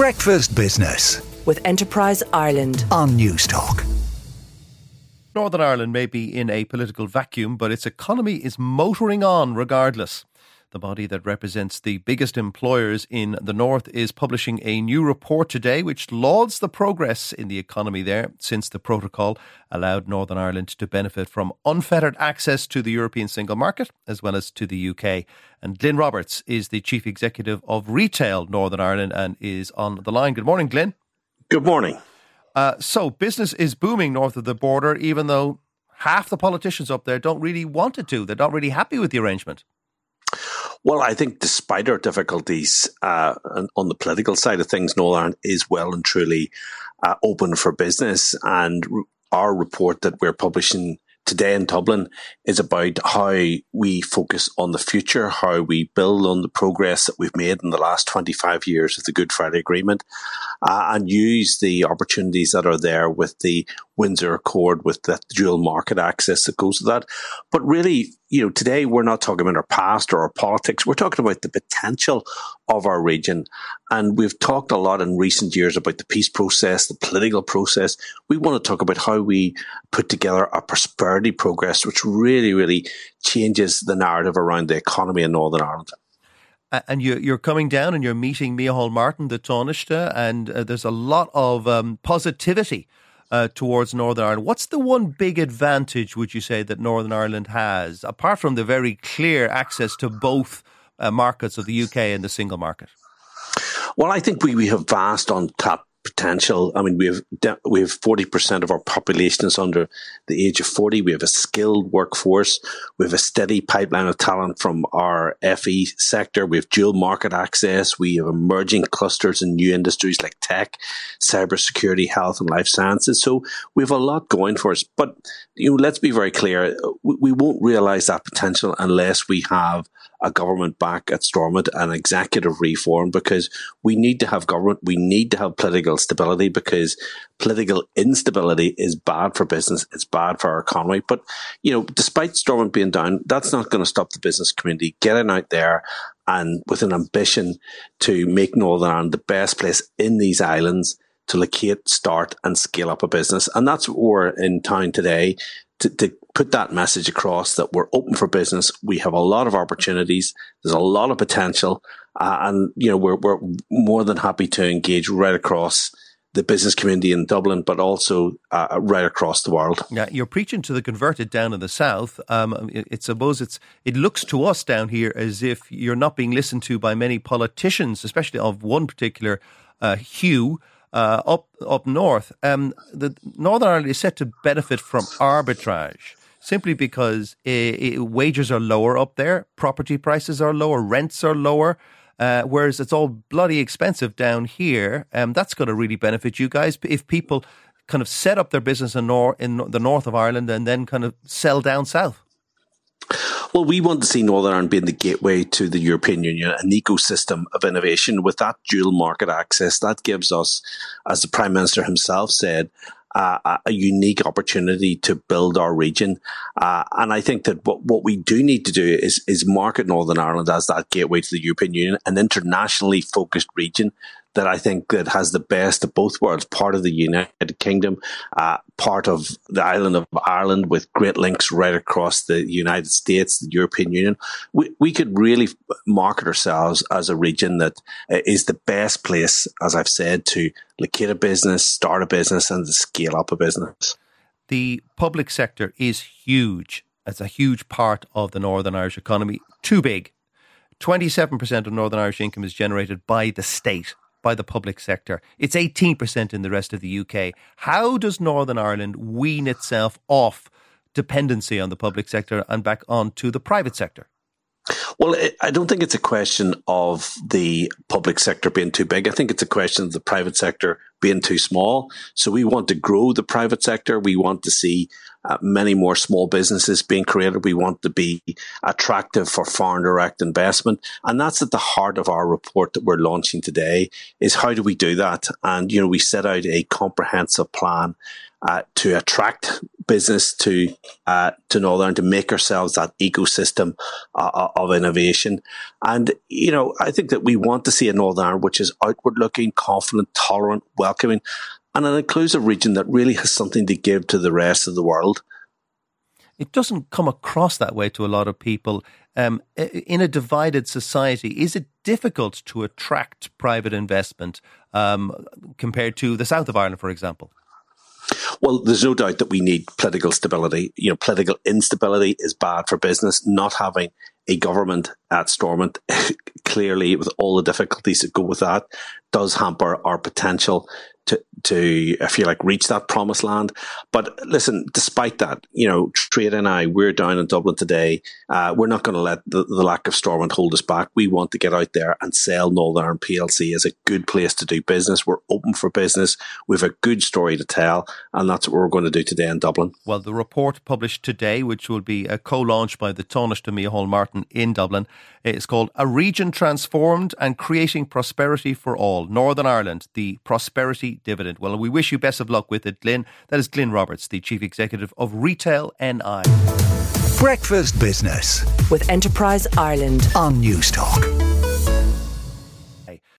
Breakfast Business with Enterprise Ireland on Newstalk. Northern Ireland may be in a political vacuum, but its economy is motoring on regardless. The body that represents the biggest employers in the North is publishing a new report today which lauds the progress in the economy there since the protocol allowed Northern Ireland to benefit from unfettered access to the European single market as well as to the UK. And Glyn Roberts is the Chief Executive of Retail Northern Ireland and is on the line. Good morning, Glyn. Good morning. Uh, so, business is booming north of the border, even though half the politicians up there don't really want it to. They're not really happy with the arrangement. Well, I think despite our difficulties uh, on the political side of things, Northern is well and truly uh, open for business. And our report that we're publishing today in Dublin is about how we focus on the future, how we build on the progress that we've made in the last 25 years of the Good Friday Agreement, uh, and use the opportunities that are there with the Windsor Accord, with the dual market access that goes with that. But really, you know, today we're not talking about our past or our politics. We're talking about the potential of our region. And we've talked a lot in recent years about the peace process, the political process. We want to talk about how we put together a prosperity progress, which really, really changes the narrative around the economy in Northern Ireland and you, are coming down and you're meeting Micheál Martin, the Taoiseach, and uh, there's a lot of um, positivity uh, towards Northern Ireland. What's the one big advantage, would you say, that Northern Ireland has, apart from the very clear access to both uh, markets of the UK and the single market? Well, I think we, we have vast untapped potential. I mean, we have we have forty percent of our population is under the age of forty. We have a skilled workforce. We have a steady pipeline of talent from our FE sector. We have dual market access. We have emerging clusters in new industries like tech, cybersecurity, health, and life sciences. So we have a lot going for us. But you know, let's be very clear: we, we won't realize that potential unless we have a government back at Stormont and executive reform because we need to have government. We need to have political stability because political instability is bad for business. It's bad for our economy. But, you know, despite Stormont being down, that's not going to stop the business community getting out there and with an ambition to make Northern Ireland the best place in these islands to locate, start and scale up a business. And that's what we're in town today to, to put that message across that we're open for business. We have a lot of opportunities. There's a lot of potential. Uh, and, you know, we're, we're more than happy to engage right across the business community in Dublin, but also uh, right across the world. Yeah, you're preaching to the converted down in the south. Um, it, it, suppose it's it looks to us down here as if you're not being listened to by many politicians, especially of one particular uh, hue uh, up up north. Um, the Northern Ireland is set to benefit from arbitrage simply because it, it, wages are lower up there, property prices are lower, rents are lower. Uh, whereas it's all bloody expensive down here, um, that's going to really benefit you guys if people kind of set up their business in, nor- in the north of Ireland and then kind of sell down south. Well, we want to see Northern Ireland being the gateway to the European Union, an ecosystem of innovation with that dual market access. That gives us, as the Prime Minister himself said, uh, a unique opportunity to build our region. Uh, and I think that what, what we do need to do is, is market Northern Ireland as that gateway to the European Union, an internationally focused region that I think that has the best of both worlds, part of the United Kingdom, uh, part of the island of Ireland with great links right across the United States, the European Union. We, we could really market ourselves as a region that uh, the best place, as I've said, to locate a business, start a business and scale up a business. The public sector is huge. It's a huge part of the Northern Irish economy. Too big. 27% of Northern Irish income is generated by the state by the public sector. It's 18% in the rest of the UK. How does Northern Ireland wean itself off dependency on the public sector and back onto the private sector? Well, I don't think it's a question of the public sector being too big. I think it's a question of the private sector being too small. So we want to grow the private sector. We want to see uh, many more small businesses being created. We want to be attractive for foreign direct investment. And that's at the heart of our report that we're launching today is how do we do that? And, you know, we set out a comprehensive plan uh, to attract business to uh, to Northern to make ourselves that ecosystem uh, uh, of innovation. And you know, I think that we want to see a Northern which is outward looking, confident, tolerant, welcoming, and an inclusive region that really has something to give to the rest of the world. It doesn't come across that way to a lot of people. Um, in a divided society, is it difficult to attract private investment um, compared to the south of Ireland, for example? Well, there's no doubt that we need political stability. You know, political instability is bad for business. Not having a government at Stormont, clearly, with all the difficulties that go with that, does hamper our potential to, to, if you like, reach that promised land. But listen, despite that, you know, Retail NI, we're down in Dublin today. Uh, we're not going to let the, the, lack of Stormont hold us back. We want to get out there and sell Northern Ireland PLC as a good place to do business. We're open for business. We have a good story to tell, and that's what we're going to do today in Dublin. Well, the report published today, which will be a co-launched by the Taoiseach Micheál Martin in Dublin, is called A Region Transformed and Creating Prosperity for All. Northern Ireland, the Prosperity Dividend. Well, we wish you best of luck with it, Glyn. That is Glyn Roberts, the Chief Executive of Retail NI. Breakfast Business with Enterprise Ireland on Newstalk.